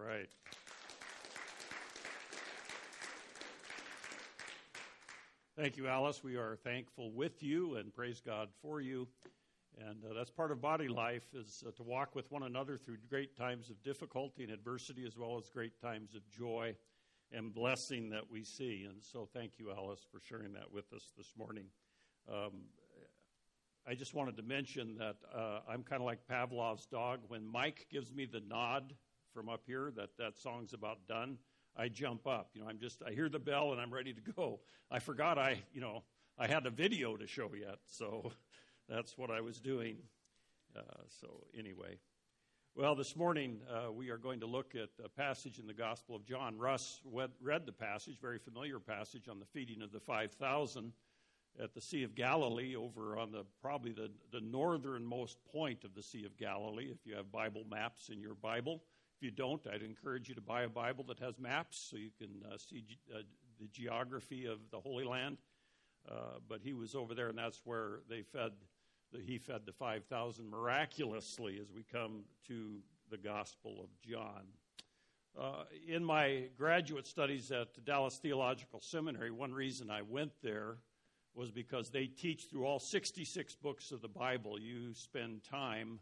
right. Thank you, Alice. We are thankful with you and praise God for you. And uh, that's part of body life is uh, to walk with one another through great times of difficulty and adversity as well as great times of joy and blessing that we see. And so thank you, Alice, for sharing that with us this morning. Um, I just wanted to mention that uh, I'm kind of like Pavlov's dog. When Mike gives me the nod from up here that that song's about done, I jump up. You know, I'm just, I hear the bell and I'm ready to go. I forgot I, you know, I had a video to show yet, so that's what I was doing. Uh, so, anyway. Well, this morning uh, we are going to look at a passage in the Gospel of John. Russ read the passage, very familiar passage, on the feeding of the 5,000 at the Sea of Galilee, over on the probably the, the northernmost point of the Sea of Galilee, if you have Bible maps in your Bible. If you don't, I'd encourage you to buy a Bible that has maps so you can uh, see ge- uh, the geography of the Holy Land. Uh, but he was over there, and that's where they fed. The, he fed the five thousand miraculously. As we come to the Gospel of John. Uh, in my graduate studies at Dallas Theological Seminary, one reason I went there was because they teach through all 66 books of the Bible. You spend time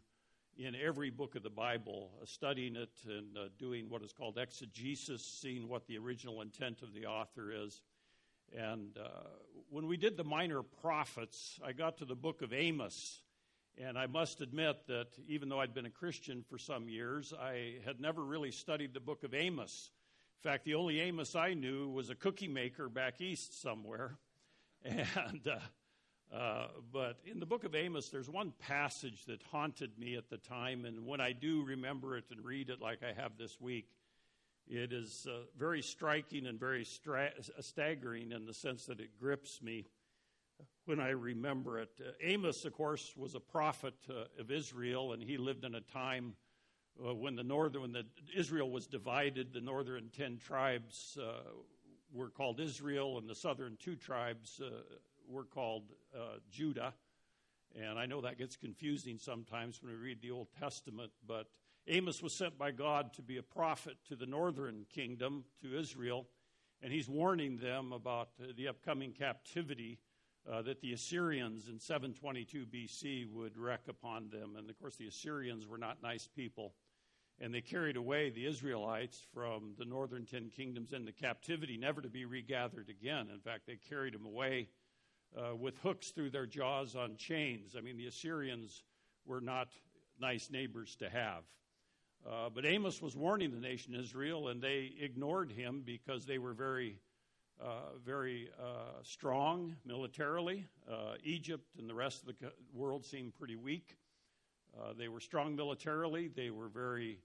in every book of the Bible, uh, studying it and uh, doing what is called exegesis, seeing what the original intent of the author is. And uh, when we did the minor prophets, I got to the book of Amos. And I must admit that even though I'd been a Christian for some years, I had never really studied the book of Amos. In fact, the only Amos I knew was a cookie maker back east somewhere. And uh, uh, but in the book of Amos, there's one passage that haunted me at the time, and when I do remember it and read it like I have this week, it is uh, very striking and very stra- staggering in the sense that it grips me when I remember it. Uh, Amos, of course, was a prophet uh, of Israel, and he lived in a time uh, when the northern, when the, Israel was divided. The northern ten tribes were called Israel, and the southern two tribes were called uh, Judah. And I know that gets confusing sometimes when we read the Old Testament, but Amos was sent by God to be a prophet to the northern kingdom, to Israel, and he's warning them about the upcoming captivity uh, that the Assyrians in 722 BC would wreak upon them. And of course, the Assyrians were not nice people, and they carried away the Israelites from the northern ten kingdoms into captivity, never to be regathered again. In fact, they carried them away uh, with hooks through their jaws on chains. I mean, the Assyrians were not nice neighbors to have. Uh, but Amos was warning the nation Israel, and they ignored him because they were very, uh, very uh, strong militarily. Uh, Egypt and the rest of the world seemed pretty weak. Uh, they were strong militarily. They were very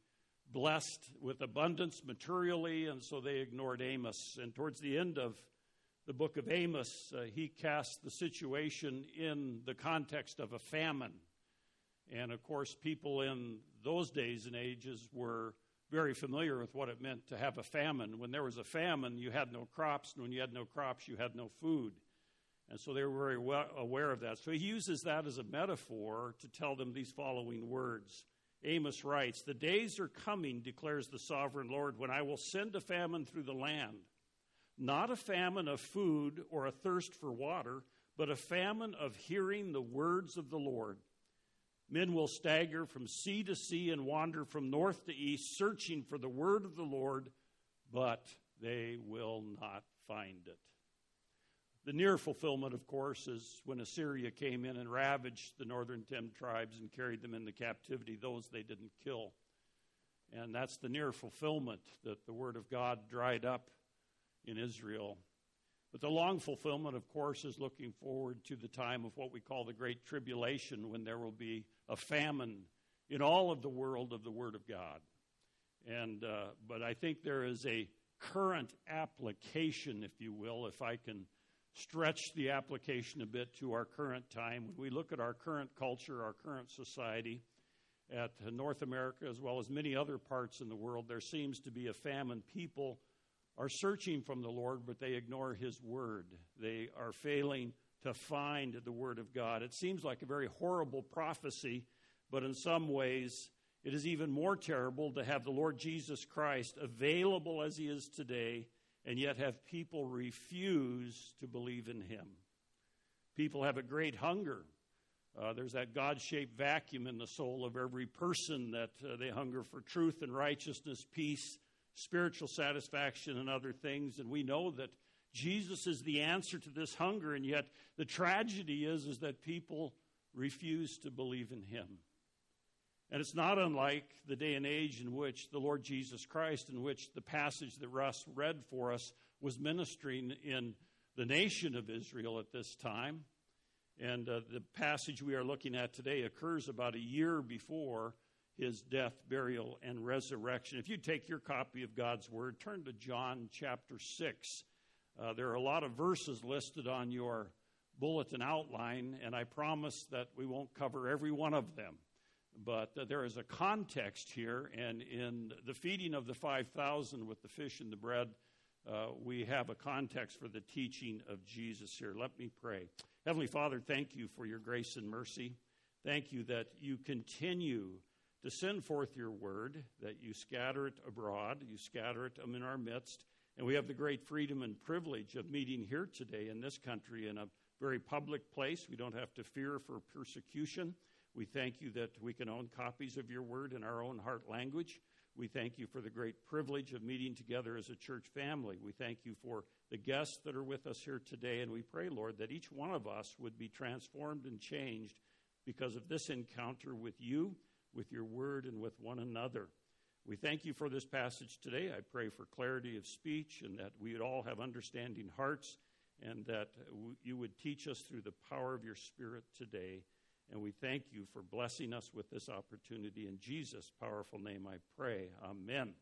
blessed with abundance materially, and so they ignored Amos. And towards the end of the book of Amos, uh, he casts the situation in the context of a famine. And of course, people in those days and ages were very familiar with what it meant to have a famine. When there was a famine, you had no crops, and when you had no crops, you had no food. And so they were very well aware of that. So he uses that as a metaphor to tell them these following words. Amos writes, The days are coming, declares the sovereign Lord, when I will send a famine through the land not a famine of food or a thirst for water, but a famine of hearing the words of the Lord. Men will stagger from sea to sea and wander from north to east, searching for the word of the Lord, but they will not find it. The near fulfillment, of course, is when Assyria came in and ravaged the northern ten tribes and carried them into captivity. Those they didn't kill. And that's the near fulfillment that the word of God dried up in Israel. But the long fulfillment, of course, is looking forward to the time of what we call the Great Tribulation, when there will be a famine in all of the world of the Word of God. And, uh, but I think there is a current application, if you will, if I can stretch the application a bit to our current time. When we look at our current culture, our current society, at North America as well as many other parts in the world, there seems to be a famine. People are searching from the Lord, but they ignore His Word. They are failing to find the Word of God. It seems like a very horrible prophecy, but in some ways, It is even more terrible to have the Lord Jesus Christ available as he is today and yet have people refuse to believe in him. People have a great hunger. Uh, there's that God shaped vacuum in the soul of every person that uh, they hunger for truth and righteousness, peace, spiritual satisfaction, and other things. And we know that Jesus is the answer to this hunger, and yet the tragedy is, is that people refuse to believe in him. And it's not unlike the day and age in which the Lord Jesus Christ, in which the passage that Russ read for us was ministering in the nation of Israel at this time. And uh, the passage we are looking at today occurs about a year before his death, burial, and resurrection. If you take your copy of God's Word, turn to John chapter 6. Uh, there are a lot of verses listed on your bulletin outline, and I promise that we won't cover every one of them. But uh, there is a context here, and in the feeding of the 5,000 with the fish and the bread, uh, we have a context for the teaching of Jesus here. Let me pray. Heavenly Father, thank you for your grace and mercy. Thank you that you continue to send forth your word, that you scatter it abroad, you scatter it in our midst. And we have the great freedom and privilege of meeting here today in this country in a very public place. We don't have to fear for persecution. We thank you that we can own copies of your word in our own heart language. We thank you for the great privilege of meeting together as a church family. We thank you for the guests that are with us here today, and we pray, Lord, that each one of us would be transformed and changed because of this encounter with you, with your word, and with one another. We thank you for this passage today. I pray for clarity of speech and that we would all have understanding hearts and that you would teach us through the power of your Spirit today. And we thank you for blessing us with this opportunity. In Jesus' powerful name I pray. Amen.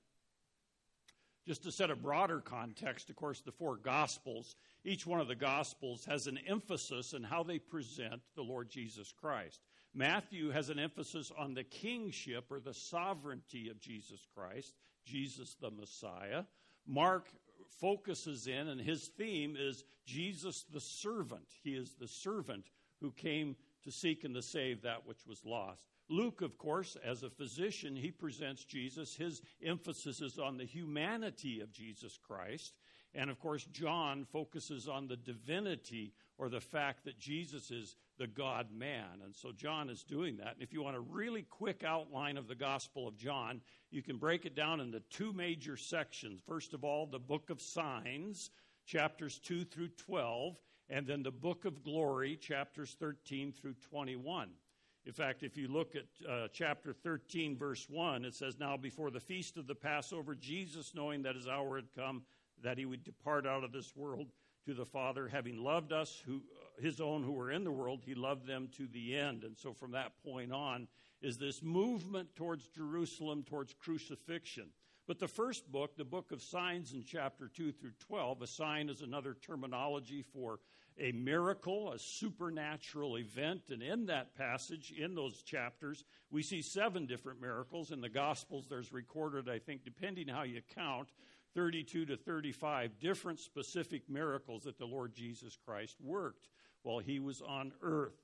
Just to set a broader context, of course, the four Gospels, each one of the Gospels has an emphasis in how they present the Lord Jesus Christ. Matthew has an emphasis on the kingship or the sovereignty of Jesus Christ, Jesus the Messiah. Mark focuses in, and his theme is Jesus the servant. He is the servant who came to seek and to save that which was lost. Luke, of course, as a physician, he presents Jesus. His emphasis is on the humanity of Jesus Christ. And of course, John focuses on the divinity or the fact that Jesus is the God man. And so John is doing that. And if you want a really quick outline of the Gospel of John, you can break it down into two major sections. First of all, the book of signs, chapters 2 through 12 and then the book of glory, chapters 13 through 21. In fact, if you look at uh, chapter 13, verse 1, it says, Now before the feast of the Passover, Jesus, knowing that his hour had come, that he would depart out of this world to the Father, having loved us, who, his own who were in the world, he loved them to the end. And so from that point on is this movement towards Jerusalem, towards crucifixion. But the first book, the book of signs in chapter 2 through 12, a sign is another terminology for a miracle, a supernatural event. And in that passage, in those chapters, we see seven different miracles. In the Gospels, there's recorded, I think, depending how you count, 32 to 35 different specific miracles that the Lord Jesus Christ worked while he was on earth.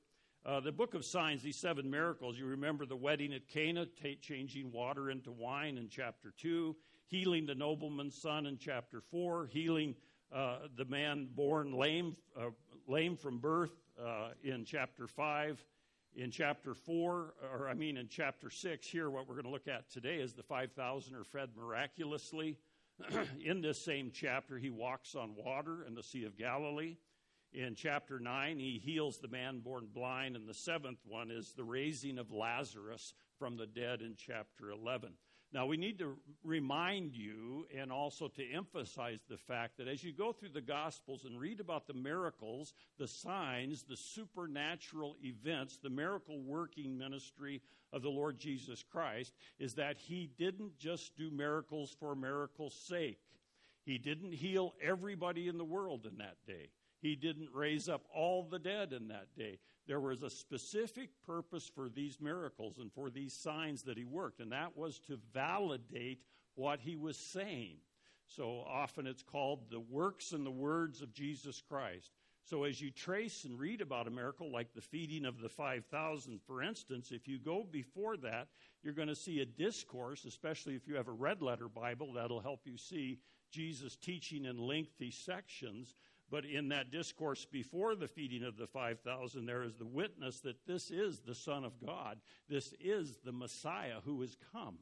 Uh, the book of signs, these seven miracles, you remember the wedding at Cana, t- changing water into wine in chapter 2, healing the nobleman's son in chapter 4, healing uh, the man born lame, uh, lame from birth uh, in chapter 5. In chapter 4, or I mean in chapter 6, here what we're going to look at today is the 5,000 are fed miraculously. in this same chapter, he walks on water in the Sea of Galilee. In chapter 9, he heals the man born blind, and the seventh one is the raising of Lazarus from the dead in chapter 11. Now, we need to remind you and also to emphasize the fact that as you go through the Gospels and read about the miracles, the signs, the supernatural events, the miracle working ministry of the Lord Jesus Christ, is that He didn't just do miracles for miracles' sake. He didn't heal everybody in the world in that day. He didn't raise up all the dead in that day. There was a specific purpose for these miracles and for these signs that he worked, and that was to validate what he was saying. So often it's called the works and the words of Jesus Christ. So, as you trace and read about a miracle like the feeding of the 5,000, for instance, if you go before that, you're going to see a discourse, especially if you have a red letter Bible, that'll help you see Jesus teaching in lengthy sections. But in that discourse before the feeding of the 5,000, there is the witness that this is the Son of God. This is the Messiah who has come.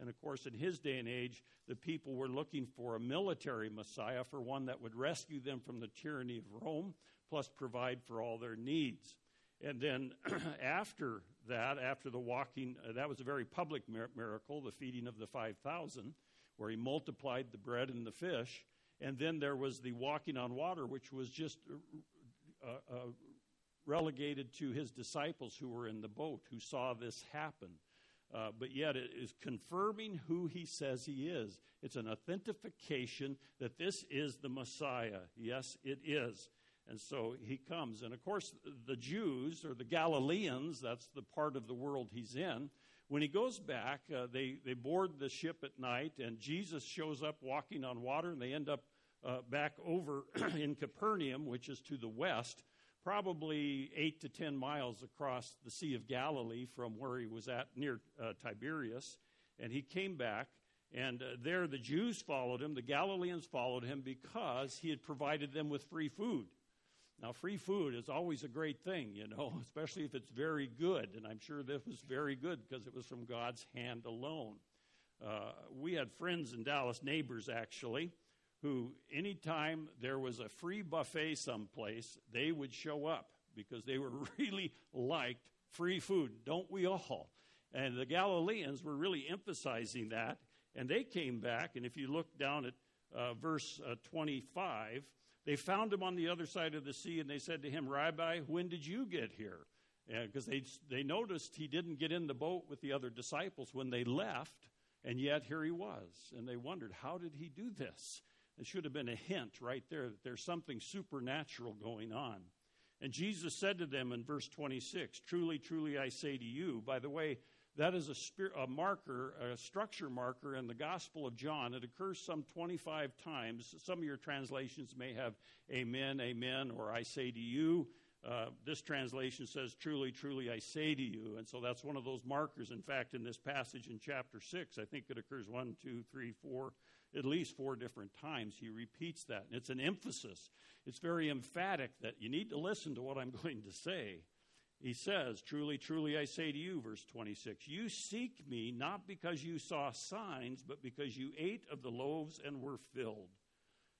And of course, in his day and age, the people were looking for a military Messiah, for one that would rescue them from the tyranny of Rome, plus provide for all their needs. And then after that, after the walking, uh, that was a very public miracle, the feeding of the 5,000, where he multiplied the bread and the fish. And then there was the walking on water, which was just uh, uh, relegated to his disciples who were in the boat, who saw this happen. Uh, but yet it is confirming who he says he is. It's an authentication that this is the Messiah. Yes, it is. And so he comes. And of course, the Jews, or the Galileans, that's the part of the world he's in, when he goes back, uh, they, they board the ship at night, and Jesus shows up walking on water, and they end up uh, back over in Capernaum, which is to the west probably eight to ten miles across the Sea of Galilee from where he was at near uh, Tiberias. And he came back, and uh, there the Jews followed him, the Galileans followed him because he had provided them with free food. Now, free food is always a great thing, you know, especially if it's very good. And I'm sure this was very good because it was from God's hand alone. Uh, we had friends in Dallas, neighbors actually, who, anytime there was a free buffet someplace, they would show up because they were really liked free food. Don't we all? And the Galileans were really emphasizing that. And they came back, and if you look down at uh, verse uh, 25, they found him on the other side of the sea, and they said to him, Rabbi, when did you get here? Because they, they noticed he didn't get in the boat with the other disciples when they left, and yet here he was. And they wondered, how did he do this? It should have been a hint right there that there's something supernatural going on. And Jesus said to them in verse 26, Truly, truly, I say to you, by the way, that is a, spirit, a marker, a structure marker in the Gospel of John. It occurs some 25 times. Some of your translations may have amen, amen, or I say to you. Uh, this translation says, Truly, truly, I say to you. And so that's one of those markers. In fact, in this passage in chapter 6, I think it occurs one, two, three, four, at least four different times. He repeats that. And it's an emphasis. It's very emphatic that you need to listen to what I'm going to say. He says, Truly, truly, I say to you, verse 26, you seek me not because you saw signs, but because you ate of the loaves and were filled.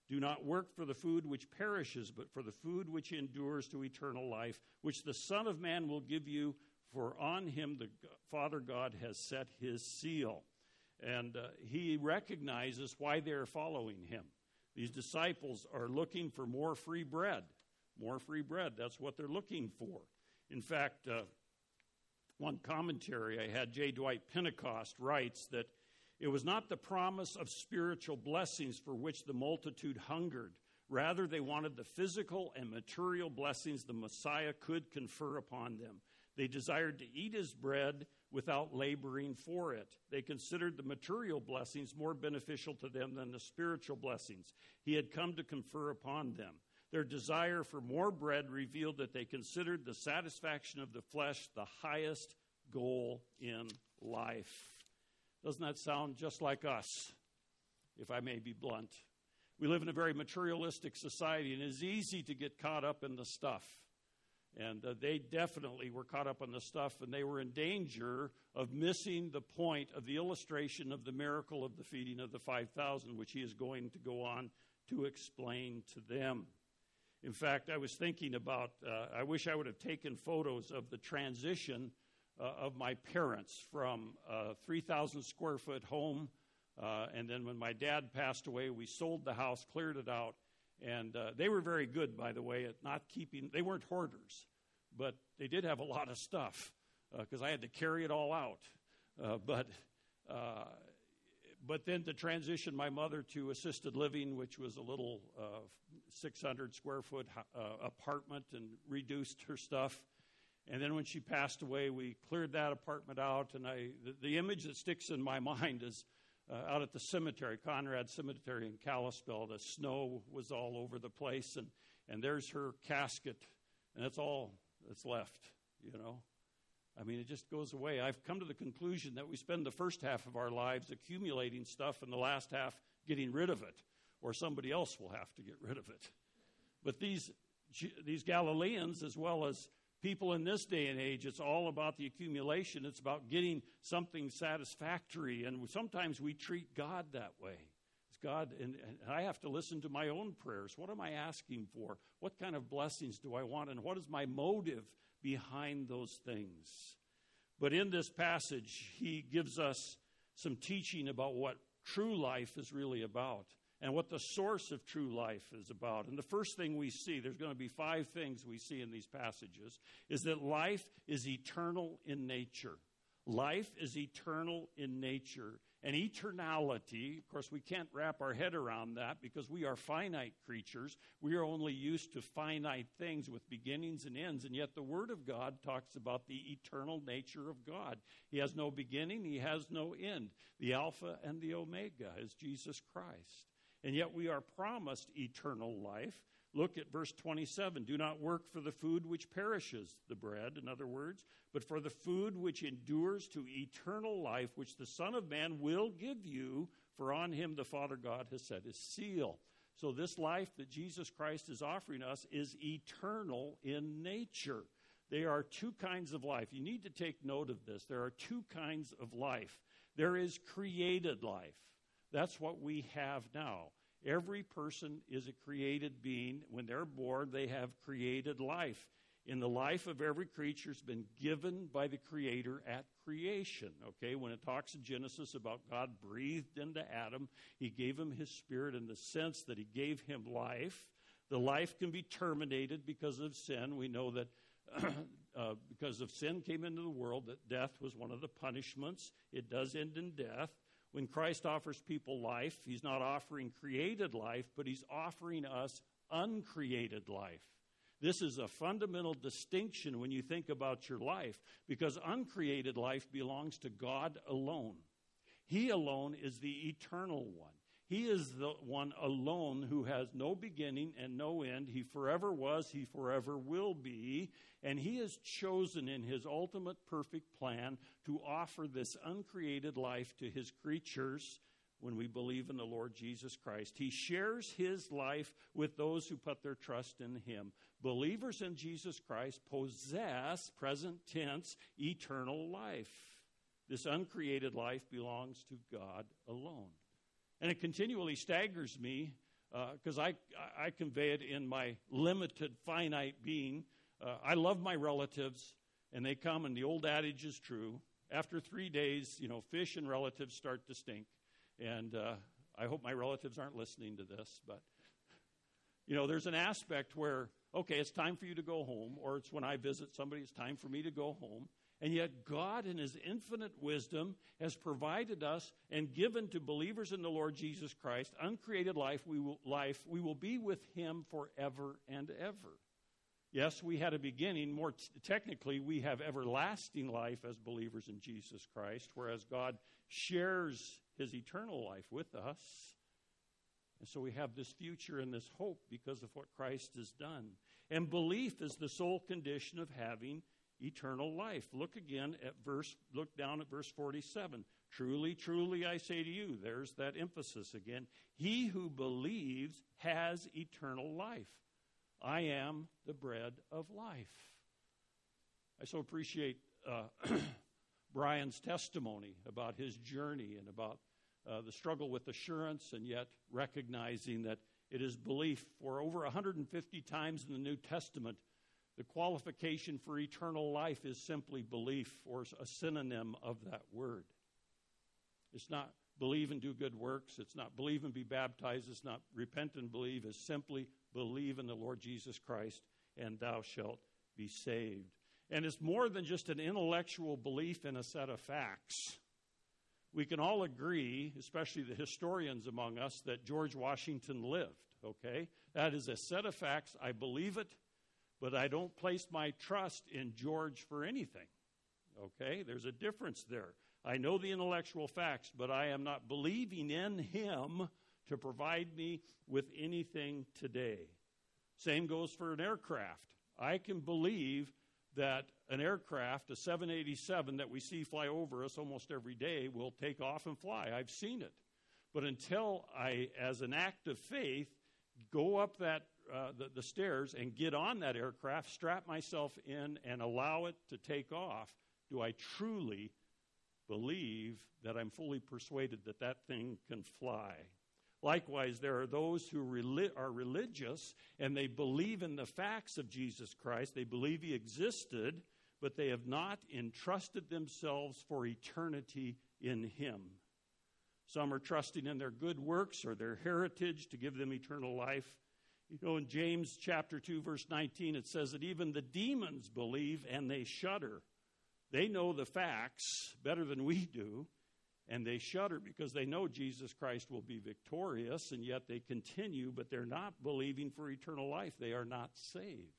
Do not work for the food which perishes, but for the food which endures to eternal life, which the Son of Man will give you, for on him the Father God has set his seal. And uh, he recognizes why they're following him. These disciples are looking for more free bread. More free bread. That's what they're looking for. In fact, uh, one commentary I had, J. Dwight Pentecost writes that it was not the promise of spiritual blessings for which the multitude hungered. Rather, they wanted the physical and material blessings the Messiah could confer upon them. They desired to eat his bread without laboring for it. They considered the material blessings more beneficial to them than the spiritual blessings he had come to confer upon them. Their desire for more bread revealed that they considered the satisfaction of the flesh the highest goal in life. Doesn't that sound just like us, if I may be blunt? We live in a very materialistic society, and it is easy to get caught up in the stuff. And uh, they definitely were caught up on the stuff, and they were in danger of missing the point of the illustration of the miracle of the feeding of the 5,000, which he is going to go on to explain to them. In fact, I was thinking about, uh, I wish I would have taken photos of the transition uh, of my parents from a 3,000 square foot home. Uh, and then when my dad passed away, we sold the house, cleared it out, and uh, they were very good, by the way, at not keeping, they weren't hoarders, but they did have a lot of stuff because uh, I had to carry it all out. Uh, but, uh, but then to transition my mother to assisted living, which was a little 600 square foot apartment, and reduced her stuff. And then when she passed away, we cleared that apartment out. And I, the, the image that sticks in my mind is uh, Uh, out at the cemetery, Conrad Cemetery in Kalispell. The snow was all over the place, and and there's her casket, and that's all that's left, you know. I mean, it just goes away. I've come to the conclusion that we spend the first half of our lives accumulating stuff and the last half getting rid of it, or somebody else will have to get rid of it. But these, these Galileans, as well as people in this day and age, it's all about the accumulation. It's about getting something satisfactory. And sometimes we treat God that way. It's God, and, and, I have to listen to my own prayers. What am I asking for? What kind of blessings do I want? And what is my motive behind those things? But in this passage, he gives us some teaching about what true life is really about and what the source of true life is about. And the first thing we see, there's going to be five things we see in these passages, is that life is eternal in nature. Life is eternal in nature. And eternality, of course, we can't wrap our head around that because we are finite creatures. We are only used to finite things with beginnings and ends. And yet, the Word of God talks about the eternal nature of God. He has no beginning, He has no end. The Alpha and the Omega is Jesus Christ and yet we are promised eternal life. Look at verse 27. Do not work for the food which perishes, the bread, in other words, but for the food which endures to eternal life, which the Son of Man will give you, for on him the Father God has set his seal. So, this life that Jesus Christ is offering us is eternal in nature. There are two kinds of life. You need to take note of this. There are two kinds of life. There is created life. That's what we have now. Every person is a created being. When they're born, they have created life. In the life of every creature has been given by the Creator at creation. Okay, when it talks in Genesis about God breathed into Adam, He gave him His Spirit in the sense that He gave him life. The life can be terminated because of sin. We know that uh, because of sin came into the world, that death was one of the punishments. It does end in death. When Christ offers people life, he's not offering created life, but he's offering us uncreated life. This is a fundamental distinction when you think about your life because uncreated life belongs to God alone. He alone is the eternal one. He is the one alone who has no beginning and no end. He forever was, he forever will be. And he has chosen in his ultimate perfect plan to offer this uncreated life to his creatures when we believe in the Lord Jesus Christ. He shares his life with those who put their trust in him. Believers in Jesus Christ possess, present tense, eternal life. This uncreated life belongs to God alone. And it continually staggers me because uh, I, I convey it in my limited, finite being. Uh, I love my relatives, and they come, and the old adage is true. After three days, you know, fish and relatives start to stink. And uh, I hope my relatives aren't listening to this, but, you know, there's an aspect where, okay, it's time for you to go home, or it's when I visit somebody, it's time for me to go home. And yet, God, in His infinite wisdom, has provided us and given to believers in the Lord Jesus Christ uncreated life. We will, life. We will be with Him forever and ever. Yes, we had a beginning. More t- technically, we have everlasting life as believers in Jesus Christ, whereas God shares His eternal life with us. And so we have this future and this hope because of what Christ has done. And belief is the sole condition of having eternal life. Look again at verse, look down at verse 47. Truly, truly, I say to you, there's that emphasis again. He who believes has eternal life. I am the bread of life. I so appreciate uh, Brian's testimony about his journey and about uh, the struggle with assurance and yet recognizing that it is belief. For over 150 times in the New Testament, the qualification for eternal life is simply belief, or a synonym of that word. It's not believe and do good works. It's not believe and be baptized. It's not repent and believe. It's simply believe in the Lord Jesus Christ and thou shalt be saved. And it's more than just an intellectual belief in a set of facts. We can all agree, especially the historians among us, that George Washington lived, okay? That is a set of facts. I believe it but I don't place my trust in George for anything. Okay? There's a difference there. I know the intellectual facts, but I am not believing in him to provide me with anything today. Same goes for an aircraft. I can believe that an aircraft, a 787 that we see fly over us almost every day, will take off and fly. I've seen it. But until I, as an act of faith, go up that uh, the, the stairs and get on that aircraft, strap myself in, and allow it to take off, do I truly believe that I'm fully persuaded that that thing can fly? Likewise, there are those who are religious and they believe in the facts of Jesus Christ. They believe he existed, but they have not entrusted themselves for eternity in him. Some are trusting in their good works or their heritage to give them eternal life. You know, in James chapter 2, verse 19, it says that even the demons believe and they shudder. They know the facts better than we do, and they shudder because they know Jesus Christ will be victorious, and yet they continue, but they're not believing for eternal life. They are not saved.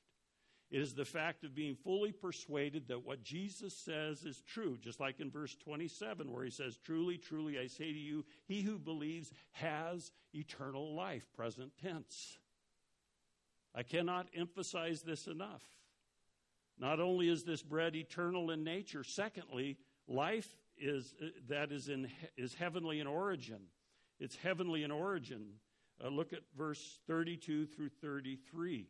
It is the fact of being fully persuaded that what Jesus says is true, just like in verse 27, where he says, Truly, truly, I say to you, he who believes has eternal life, present tense. I cannot emphasize this enough. Not only is this bread eternal in nature, secondly, life is uh, that is in is heavenly in origin. It's heavenly in origin. Uh, look at verse 32 through 33.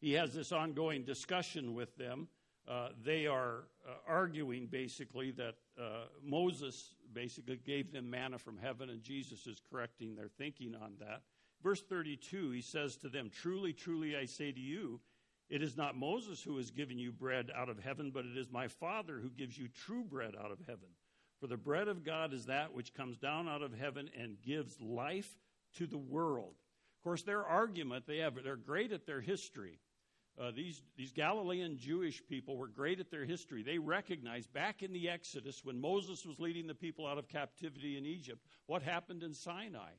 He has this ongoing discussion with them. Uh, they are uh, arguing basically that uh, Moses basically gave them manna from heaven, and Jesus is correcting their thinking on that. Verse 32, he says to them, Truly, truly, I say to you, it is not Moses who has given you bread out of heaven, but it is my Father who gives you true bread out of heaven. For the bread of God is that which comes down out of heaven and gives life to the world. Of course, their argument, they have, they're great at their history. Uh, these, these Galilean Jewish people were great at their history. They recognized back in the Exodus when Moses was leading the people out of captivity in Egypt, what happened in Sinai.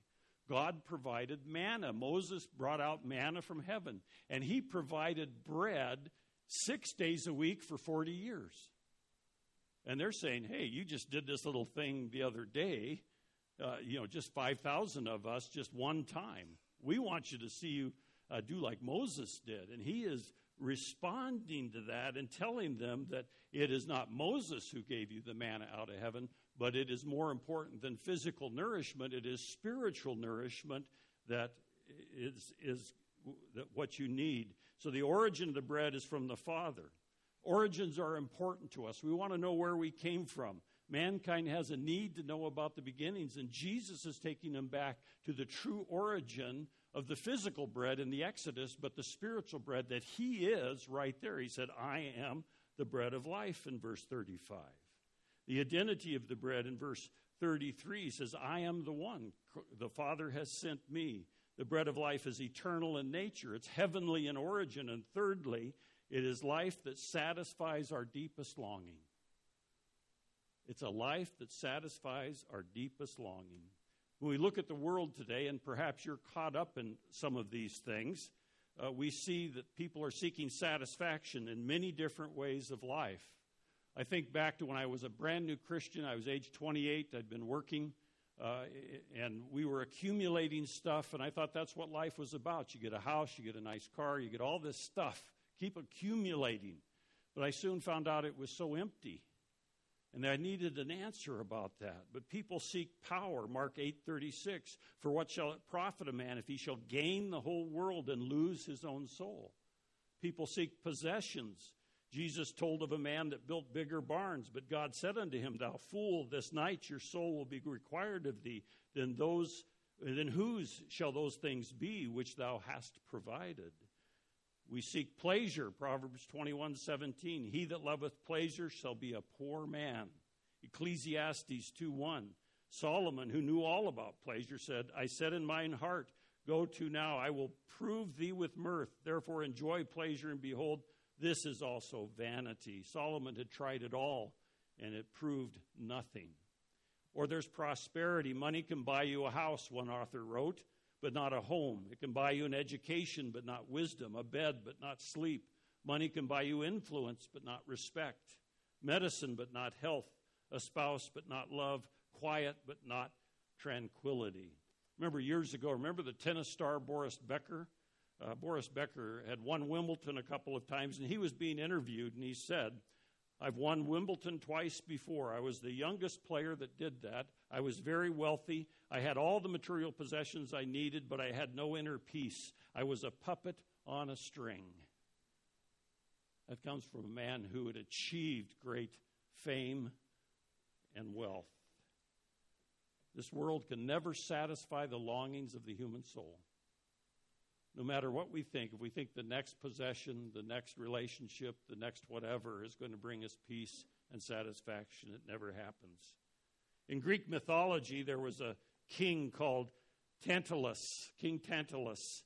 God provided manna. Moses brought out manna from heaven, and he provided bread six days a week for 40 years. And they're saying, hey, you just did this little thing the other day, uh, you know, just 5,000 of us, just one time. We want you to see you uh, do like Moses did. And he is responding to that and telling them that it is not Moses who gave you the manna out of heaven, but it is more important than physical nourishment. It is spiritual nourishment that is, is what you need. So the origin of the bread is from the Father. Origins are important to us. We want to know where we came from. Mankind has a need to know about the beginnings, and Jesus is taking them back to the true origin of the physical bread in the Exodus, but the spiritual bread that He is right there. He said, I am the bread of life in verse 35. The identity of the bread in verse 33 says, I am the one. The Father has sent me. The bread of life is eternal in nature, it's heavenly in origin. And thirdly, it is life that satisfies our deepest longing. It's a life that satisfies our deepest longing. When we look at the world today, and perhaps you're caught up in some of these things, uh, we see that people are seeking satisfaction in many different ways of life. I think back to when I was a brand new Christian. I was age 28. I'd been working, uh, and we were accumulating stuff, and I thought that's what life was about. You get a house, you get a nice car, you get all this stuff. Keep accumulating. But I soon found out it was so empty. And I needed an answer about that. But people seek power, Mark 8:36, for what shall it profit a man if he shall gain the whole world and lose his own soul? People seek possessions. Jesus told of a man that built bigger barns, but God said unto him, Thou fool, this night your soul will be required of thee. Then those then whose shall those things be which thou hast provided? We seek pleasure, Proverbs 21 17. He that loveth pleasure shall be a poor man. Ecclesiastes 2 1. Solomon, who knew all about pleasure, said, I said in mine heart, Go to now, I will prove thee with mirth. Therefore enjoy pleasure, and behold, this is also vanity. Solomon had tried it all, and it proved nothing. Or there's prosperity. Money can buy you a house, one author wrote, but not a home. It can buy you an education, but not wisdom, a bed, but not sleep. Money can buy you influence, but not respect, medicine, but not health, a spouse, but not love, quiet, but not tranquility. Remember years ago, remember the tennis star Boris Becker? Uh, Boris Becker had won Wimbledon a couple of times, and he was being interviewed, and he said, I've won Wimbledon twice before. I was the youngest player that did that. I was very wealthy. I had all the material possessions I needed, but I had no inner peace. I was a puppet on a string. That comes from a man who had achieved great fame and wealth. This world can never satisfy the longings of the human soul. No matter what we think, if we think the next possession, the next relationship, the next whatever is going to bring us peace and satisfaction, it never happens. In Greek mythology, there was a king called Tantalus, King Tantalus,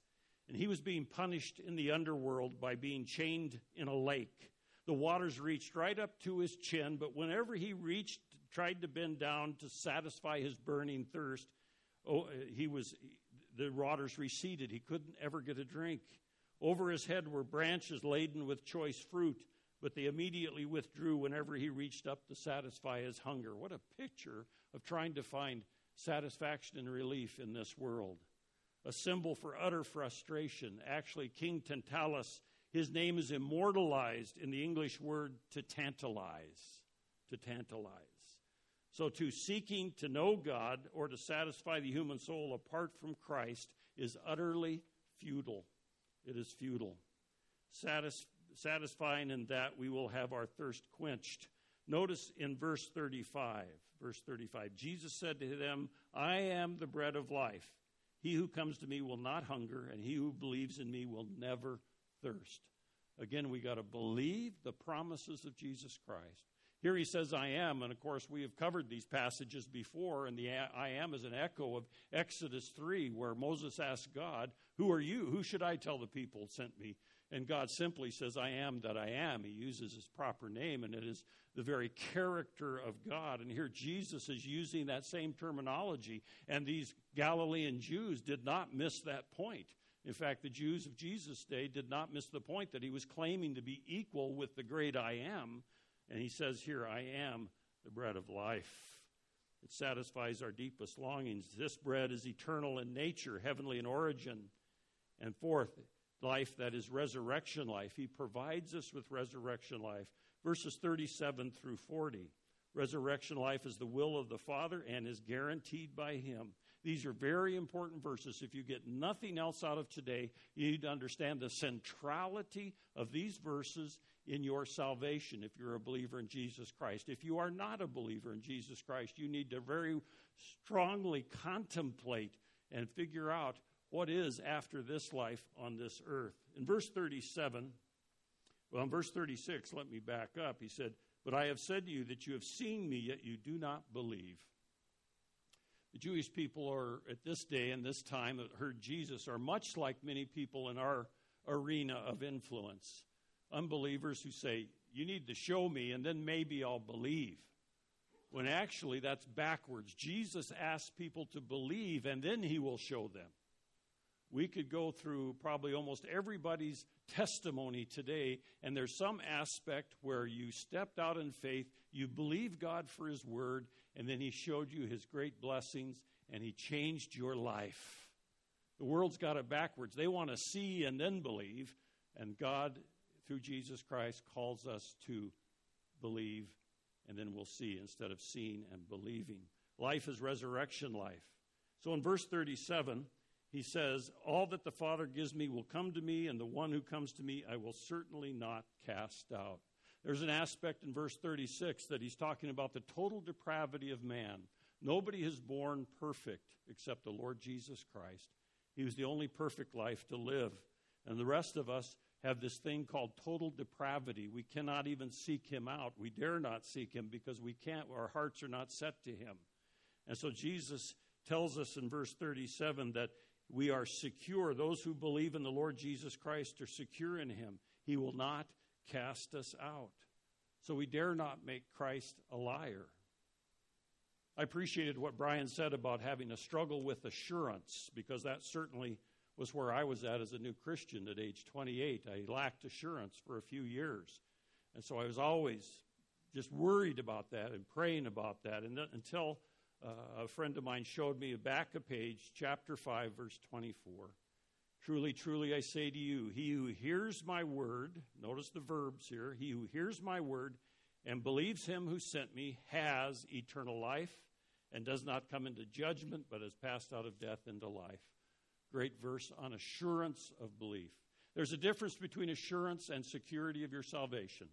and he was being punished in the underworld by being chained in a lake. The waters reached right up to his chin, but whenever he reached, tried to bend down to satisfy his burning thirst, oh, he was the waters receded. He couldn't ever get a drink. Over his head were branches laden with choice fruit, but they immediately withdrew whenever he reached up to satisfy his hunger. What a picture of trying to find satisfaction and relief in this world. A symbol for utter frustration. Actually, King Tantalus, his name is immortalized in the English word to tantalize. To tantalize. So, to seeking to know God or to satisfy the human soul apart from Christ is utterly futile. It is futile. Satis- satisfying in that we will have our thirst quenched. Notice in verse 35, verse 35, Jesus said to them, I am the bread of life. He who comes to me will not hunger, and he who believes in me will never thirst. Again, we got to believe the promises of Jesus Christ. Here he says, I am. And of course, we have covered these passages before, and the I am is an echo of Exodus 3, where Moses asked God, Who are you? Who should I tell the people sent me? And God simply says, I am that I am. He uses his proper name, and it is the very character of God. And here Jesus is using that same terminology, and these Galilean Jews did not miss that point. In fact, the Jews of Jesus' day did not miss the point that he was claiming to be equal with the great I am and he says here, I am the bread of life. It satisfies our deepest longings. This bread is eternal in nature, heavenly in origin. And fourth, life that is resurrection life. He provides us with resurrection life. Verses 37 through 40. Resurrection life is the will of the Father and is guaranteed by Him. These are very important verses. If you get nothing else out of today, you need to understand the centrality of these verses in your salvation if you're a believer in Jesus Christ. If you are not a believer in Jesus Christ, you need to very strongly contemplate and figure out what is after this life on this earth. In verse 37, well, in verse 36, let me back up. He said, But I have said to you that you have seen me, yet you do not believe. The Jewish people are, at this day and this time, that heard Jesus, are much like many people in our arena of influence unbelievers who say, You need to show me, and then maybe I'll believe. When actually that's backwards. Jesus asks people to believe, and then he will show them. We could go through probably almost everybody's testimony today, and there's some aspect where you stepped out in faith, you believe God for his word, and then he showed you his great blessings, and he changed your life. The world's got it backwards. They want to see and then believe, and God through Jesus Christ calls us to believe, and then we'll see instead of seeing and believing. Life is resurrection life. So in verse 37, he says, All that the Father gives me will come to me, and the one who comes to me I will certainly not cast out. There's an aspect in verse 36 that he's talking about the total depravity of man. Nobody is born perfect except the Lord Jesus Christ. He was the only perfect life to live. And the rest of us have this thing called total depravity. We cannot even seek him out. We dare not seek him because we can't, our hearts are not set to him. And so Jesus tells us in verse 37 that we are secure. Those who believe in the Lord Jesus Christ are secure in him. He will not cast us out. So we dare not make Christ a liar. I appreciated what Brian said about having a struggle with assurance because that certainly was where I was at as a new Christian at age 28. I lacked assurance for a few years. And so I was always just worried about that and praying about that. And th- until uh, a friend of mine showed me back a page, chapter 5, verse 24. Truly, truly, I say to you, he who hears my word, notice the verbs here, he who hears my word and believes him who sent me has eternal life and does not come into judgment, but has passed out of death into life. Great verse on assurance of belief. There's a difference between assurance and security of your salvation.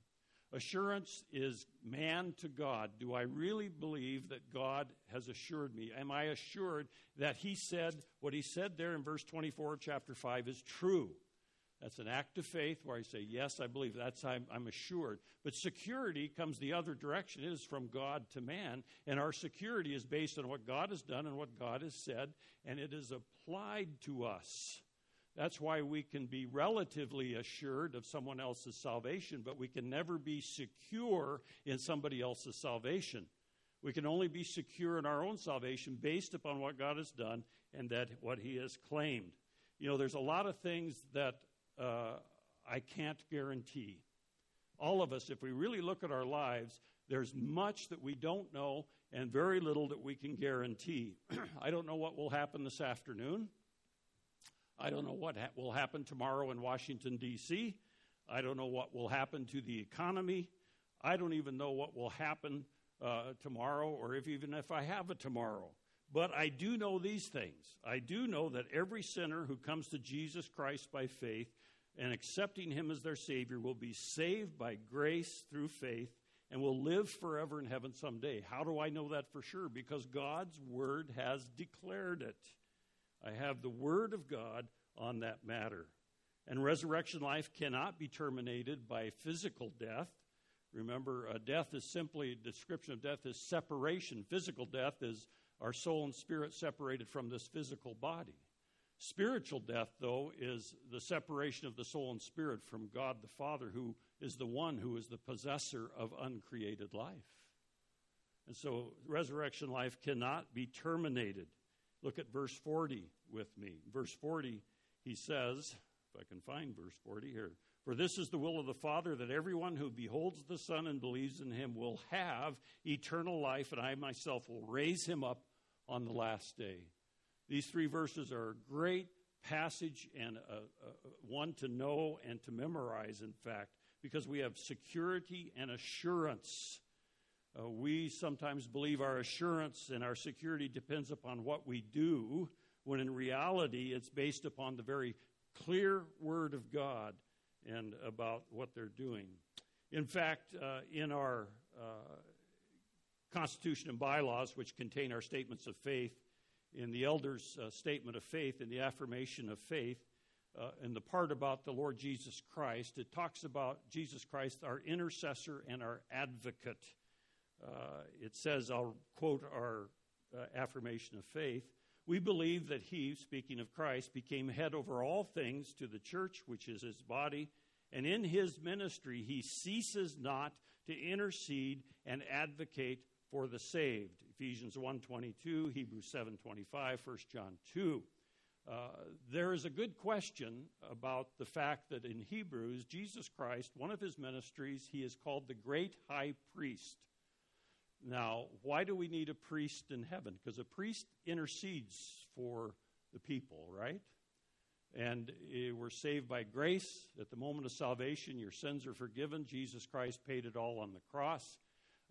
Assurance is man to God. Do I really believe that God has assured me? Am I assured that He said what He said there in verse 24 chapter 5 is true? That's an act of faith where I say, Yes, I believe. That's I'm, I'm assured. But security comes the other direction. It is from God to man. And our security is based on what God has done and what God has said, and it is applied to us. That's why we can be relatively assured of someone else's salvation, but we can never be secure in somebody else's salvation. We can only be secure in our own salvation based upon what God has done and that what He has claimed. You know, there's a lot of things that uh, I can't guarantee. All of us, if we really look at our lives, there's much that we don't know and very little that we can guarantee. I don't know what will happen this afternoon. I don't know what ha- will happen tomorrow in Washington, D.C. I don't know what will happen to the economy. I don't even know what will happen uh, tomorrow or if even if I have a tomorrow. But I do know these things. I do know that every sinner who comes to Jesus Christ by faith and accepting him as their Savior will be saved by grace through faith and will live forever in heaven someday. How do I know that for sure? Because God's Word has declared it. I have the Word of God on that matter. And resurrection life cannot be terminated by physical death. Remember, uh, death is simply, a description of death is separation. Physical death is our soul and spirit separated from this physical body. Spiritual death, though, is the separation of the soul and spirit from God the Father, who is the one who is the possessor of uncreated life. And so resurrection life cannot be terminated. Look at verse 40 with me. Verse 40, he says, if I can find verse 40 here, for this is the will of the Father that everyone who beholds the Son and believes in him will have eternal life, and I myself will raise him up on the last day. These three verses are a great passage and a, a, one to know and to memorize, in fact, because we have security and assurance uh, we sometimes believe our assurance and our security depends upon what we do, when in reality it's based upon the very clear Word of God and about what they're doing. In fact, uh, in our uh, Constitution and bylaws, which contain our statements of faith, in the elder's uh, statement of faith, in the affirmation of faith, uh, in the part about the Lord Jesus Christ, it talks about Jesus Christ, our intercessor and our advocate. Uh, it says, I'll quote our uh, affirmation of faith. We believe that he, speaking of Christ, became head over all things to the church, which is his body, and in his ministry he ceases not to intercede and advocate for the saved. Ephesians 1:22, Hebrews 7:25, 1 John 2. Uh, there is a good question about the fact that in Hebrews, Jesus Christ, one of his ministries, he is called the great high priest. Now, why do we need a priest in heaven? Because a priest intercedes for the people, right? And eh, we're saved by grace. At the moment of salvation, your sins are forgiven. Jesus Christ paid it all on the cross.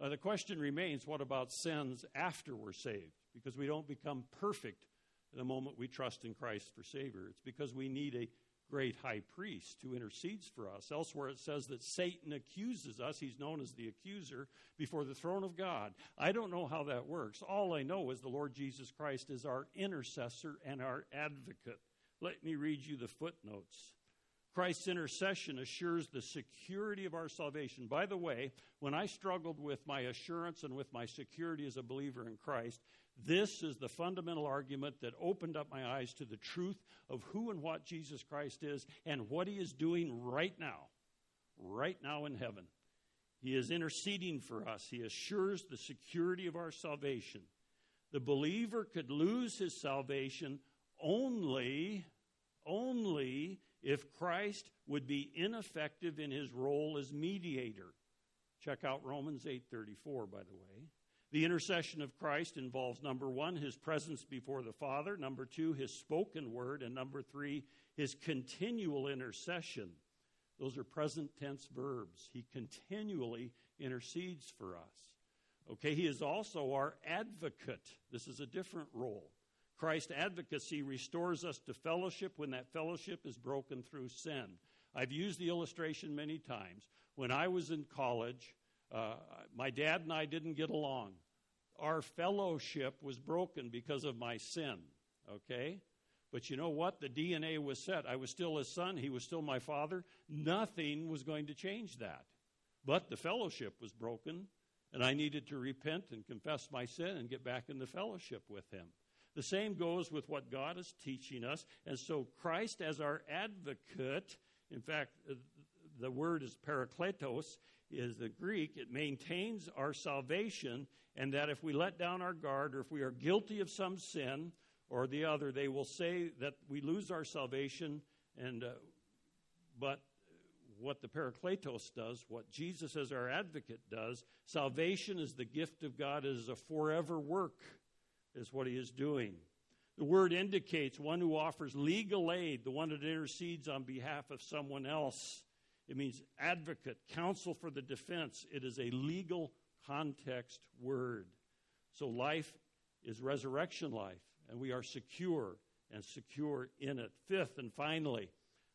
Uh, the question remains what about sins after we're saved? Because we don't become perfect the moment we trust in Christ for Savior. It's because we need a great high priest who intercedes for us. Elsewhere it says that Satan accuses us. He's known as the accuser before the throne of God. I don't know how that works. All I know is the Lord Jesus Christ is our intercessor and our advocate. Let me read you the footnotes. Christ's intercession assures the security of our salvation. By the way, when I struggled with my assurance and with my security as a believer in Christ, this is the fundamental argument that opened up my eyes to the truth of who and what Jesus Christ is and what he is doing right now, right now in heaven. He is interceding for us, he assures the security of our salvation. The believer could lose his salvation only, only if Christ would be ineffective in his role as mediator. Check out Romans 8:34 by the way. The intercession of Christ involves number one, his presence before the Father, number two, his spoken word, and number three, his continual intercession. Those are present tense verbs. He continually intercedes for us. Okay, he is also our advocate. This is a different role. Christ's advocacy restores us to fellowship when that fellowship is broken through sin. I've used the illustration many times. When I was in college, uh, my dad and I didn't get along. Our fellowship was broken because of my sin, okay? But you know what? The DNA was set. I was still his son, he was still my father. Nothing was going to change that. But the fellowship was broken, and I needed to repent and confess my sin and get back in the fellowship with him. The same goes with what God is teaching us. And so, Christ as our advocate, in fact, uh, the word is parakletos, is the Greek. It maintains our salvation, and that if we let down our guard or if we are guilty of some sin or the other, they will say that we lose our salvation. And uh, but what the Parakletos does, what Jesus as our advocate does, salvation is the gift of God, it is a forever work, is what he is doing. The word indicates one who offers legal aid, the one that intercedes on behalf of someone else. It means advocate, counsel for the defense. It is a legal context word. So life is resurrection life, and we are secure and secure in it. Fifth and finally,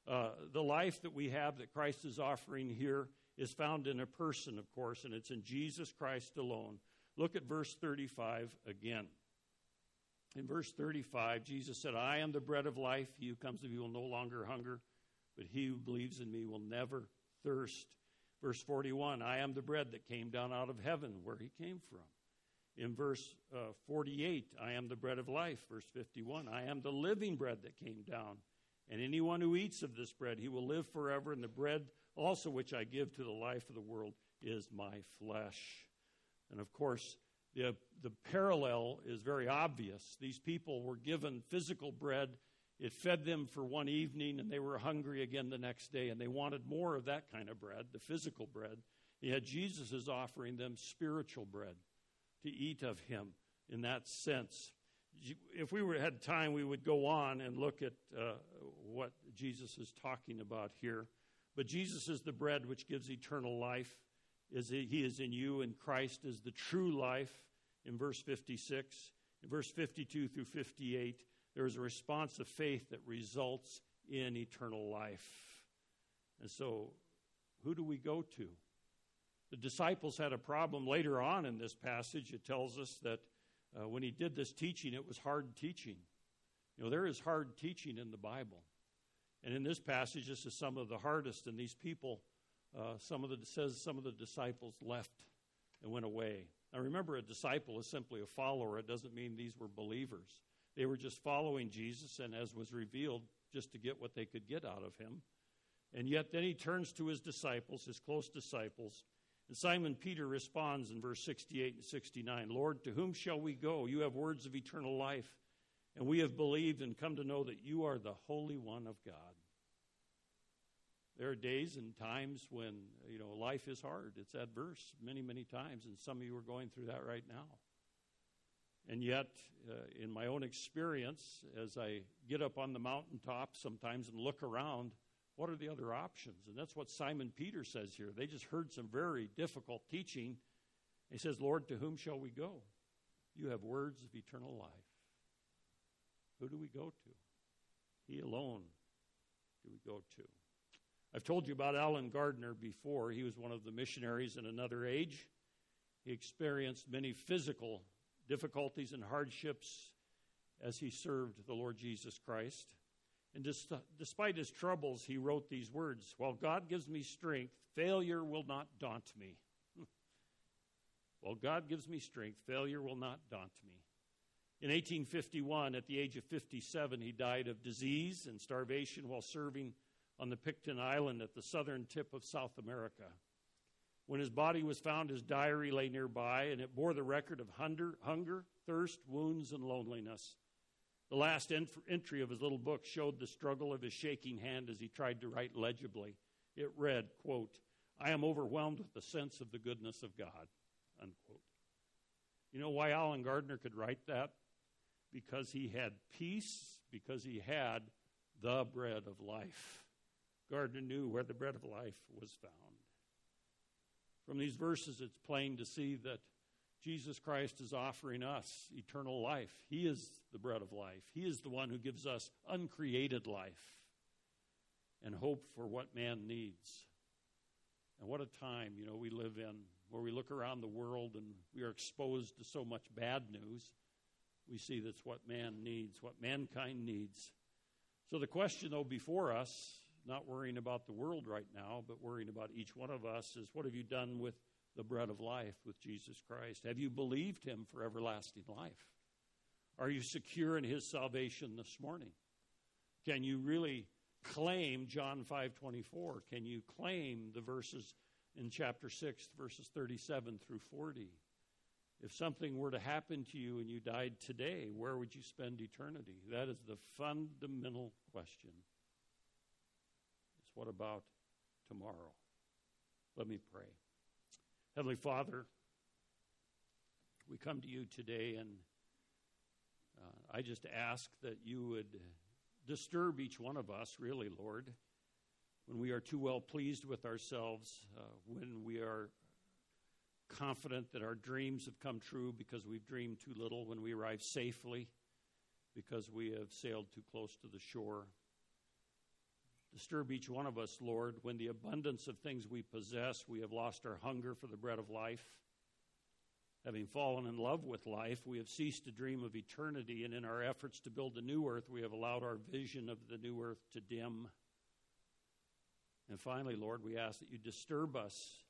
uh, the life that we have that Christ is offering here is found in a person, of course, and it's in Jesus Christ alone. Look at verse 35 again. In verse 35, Jesus said, I am the bread of life. He who comes to me will no longer hunger, but he who believes in me will never thirst. Verse 41, I am the bread that came down out of heaven, where he came from. In verse uh, 48, I am the bread of life. Verse 51, I am the living bread that came down and anyone who eats of this bread, he will live forever. And the bread also which I give to the life of the world is my flesh. And of course, the, the parallel is very obvious. These people were given physical bread. It fed them for one evening, and they were hungry again the next day, and they wanted more of that kind of bread, the physical bread. Yet Jesus is offering them spiritual bread to eat of Him in that sense if we were, had time, we would go on and look at uh, what Jesus is talking about here. But Jesus is the bread which gives eternal life. Is he is in you, and Christ is the true life. In verse 56, in verse 52 through 58, there is a response of faith that results in eternal life. And so, who do we go to? The disciples had a problem later on in this passage. It tells us that uh, when he did this teaching, it was hard teaching. You know, there is hard teaching in the Bible. And in this passage, this is some of the hardest. And these people, uh, some of the says some of the disciples left and went away. Now remember, a disciple is simply a follower. It doesn't mean these were believers. They were just following Jesus, and as was revealed, just to get what they could get out of him. And yet, then he turns to his disciples, his close disciples, and Simon Peter responds in verse 68 and 69 Lord, to whom shall we go? You have words of eternal life, and we have believed and come to know that you are the Holy One of God. There are days and times when, you know, life is hard. It's adverse many, many times, and some of you are going through that right now. And yet, uh, in my own experience, as I get up on the mountaintop sometimes and look around, what are the other options? And that's what Simon Peter says here. They just heard some very difficult teaching. He says, Lord, to whom shall we go? You have words of eternal life. Who do we go to? He alone do we go to. I've told you about Allen Gardiner before. He was one of the missionaries in another age. He experienced many physical difficulties and hardships as he served the Lord Jesus Christ. And despite his troubles, he wrote these words While God gives me strength, failure will not daunt me. While God gives me strength, failure will not daunt me. In 1851, at the age of 57, he died of disease and starvation while serving on the Picton Island at the southern tip of South America. When his body was found, his diary lay nearby, and it bore the record of hunger, hunger thirst, wounds, and loneliness. The last entry of his little book showed the struggle of his shaking hand as he tried to write legibly. It read, quote, I am overwhelmed with the sense of the goodness of God, unquote. You know why Allen Gardiner could write that? Because he had peace, because he had the bread of life. Gardiner knew where the bread of life was found. From these verses, it's plain to see that Jesus Christ is offering us eternal life. He is the bread of life, He is the one who gives us uncreated life and hope for what man needs. And what a time, you know, we live in where we look around the world and we are exposed to so much bad news. We see that's what man needs, what mankind needs. So the question, though, before us, not worrying about the world right now, but worrying about each one of us, is what have you done with the bread of life, with Jesus Christ? Have you believed him for everlasting life? Are you secure in his salvation this morning? Can you really claim John 5:24? Can you claim the verses in chapter 6 verses 37 through 40? If something were to happen to you and you died today, where would you spend eternity? That is the fundamental question. What about tomorrow? Let me pray. Heavenly Father, we come to you today and uh, I just ask that you would disturb each one of us, really, Lord, when we are too well pleased with ourselves, uh, when we are confident that our dreams have come true because we've dreamed too little, when we arrive safely because we have sailed too close to the shore. Disturb each one of us, Lord, when the abundance of things we possess, we have lost our hunger for the bread of life. Having fallen in love with life, we have ceased to dream of eternity, and in our efforts to build a new earth, we have allowed our vision of the new earth to dim. And finally, Lord, we ask that you disturb us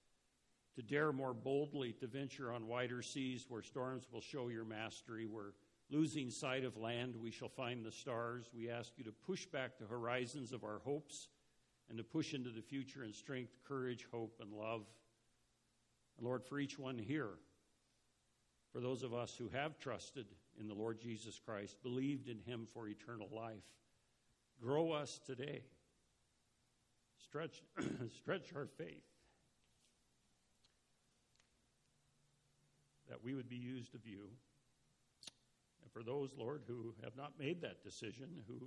to dare more boldly to venture on wider seas where storms will show your mastery, where losing sight of land we shall find the stars. We ask you to push back the horizons of our hopes and to push into the future in strength, courage, hope, and love. And Lord, for each one here, for those of us who have trusted in the Lord Jesus Christ, believed in him for eternal life. Grow us today. Stretch, stretch our faith. That we would be used of you. For those, Lord, who have not made that decision, who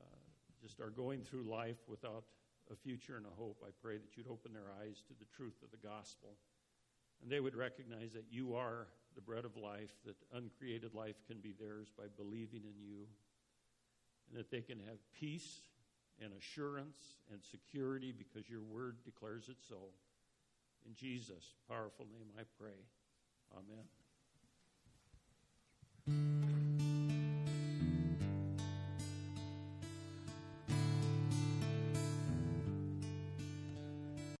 uh, just are going through life without a future and a hope, I pray that you'd open their eyes to the truth of the gospel. And they would recognize that you are the bread of life, that uncreated life can be theirs by believing in you, and that they can have peace and assurance and security because your word declares it so. In Jesus' powerful name I pray. Amen. Mm-hmm.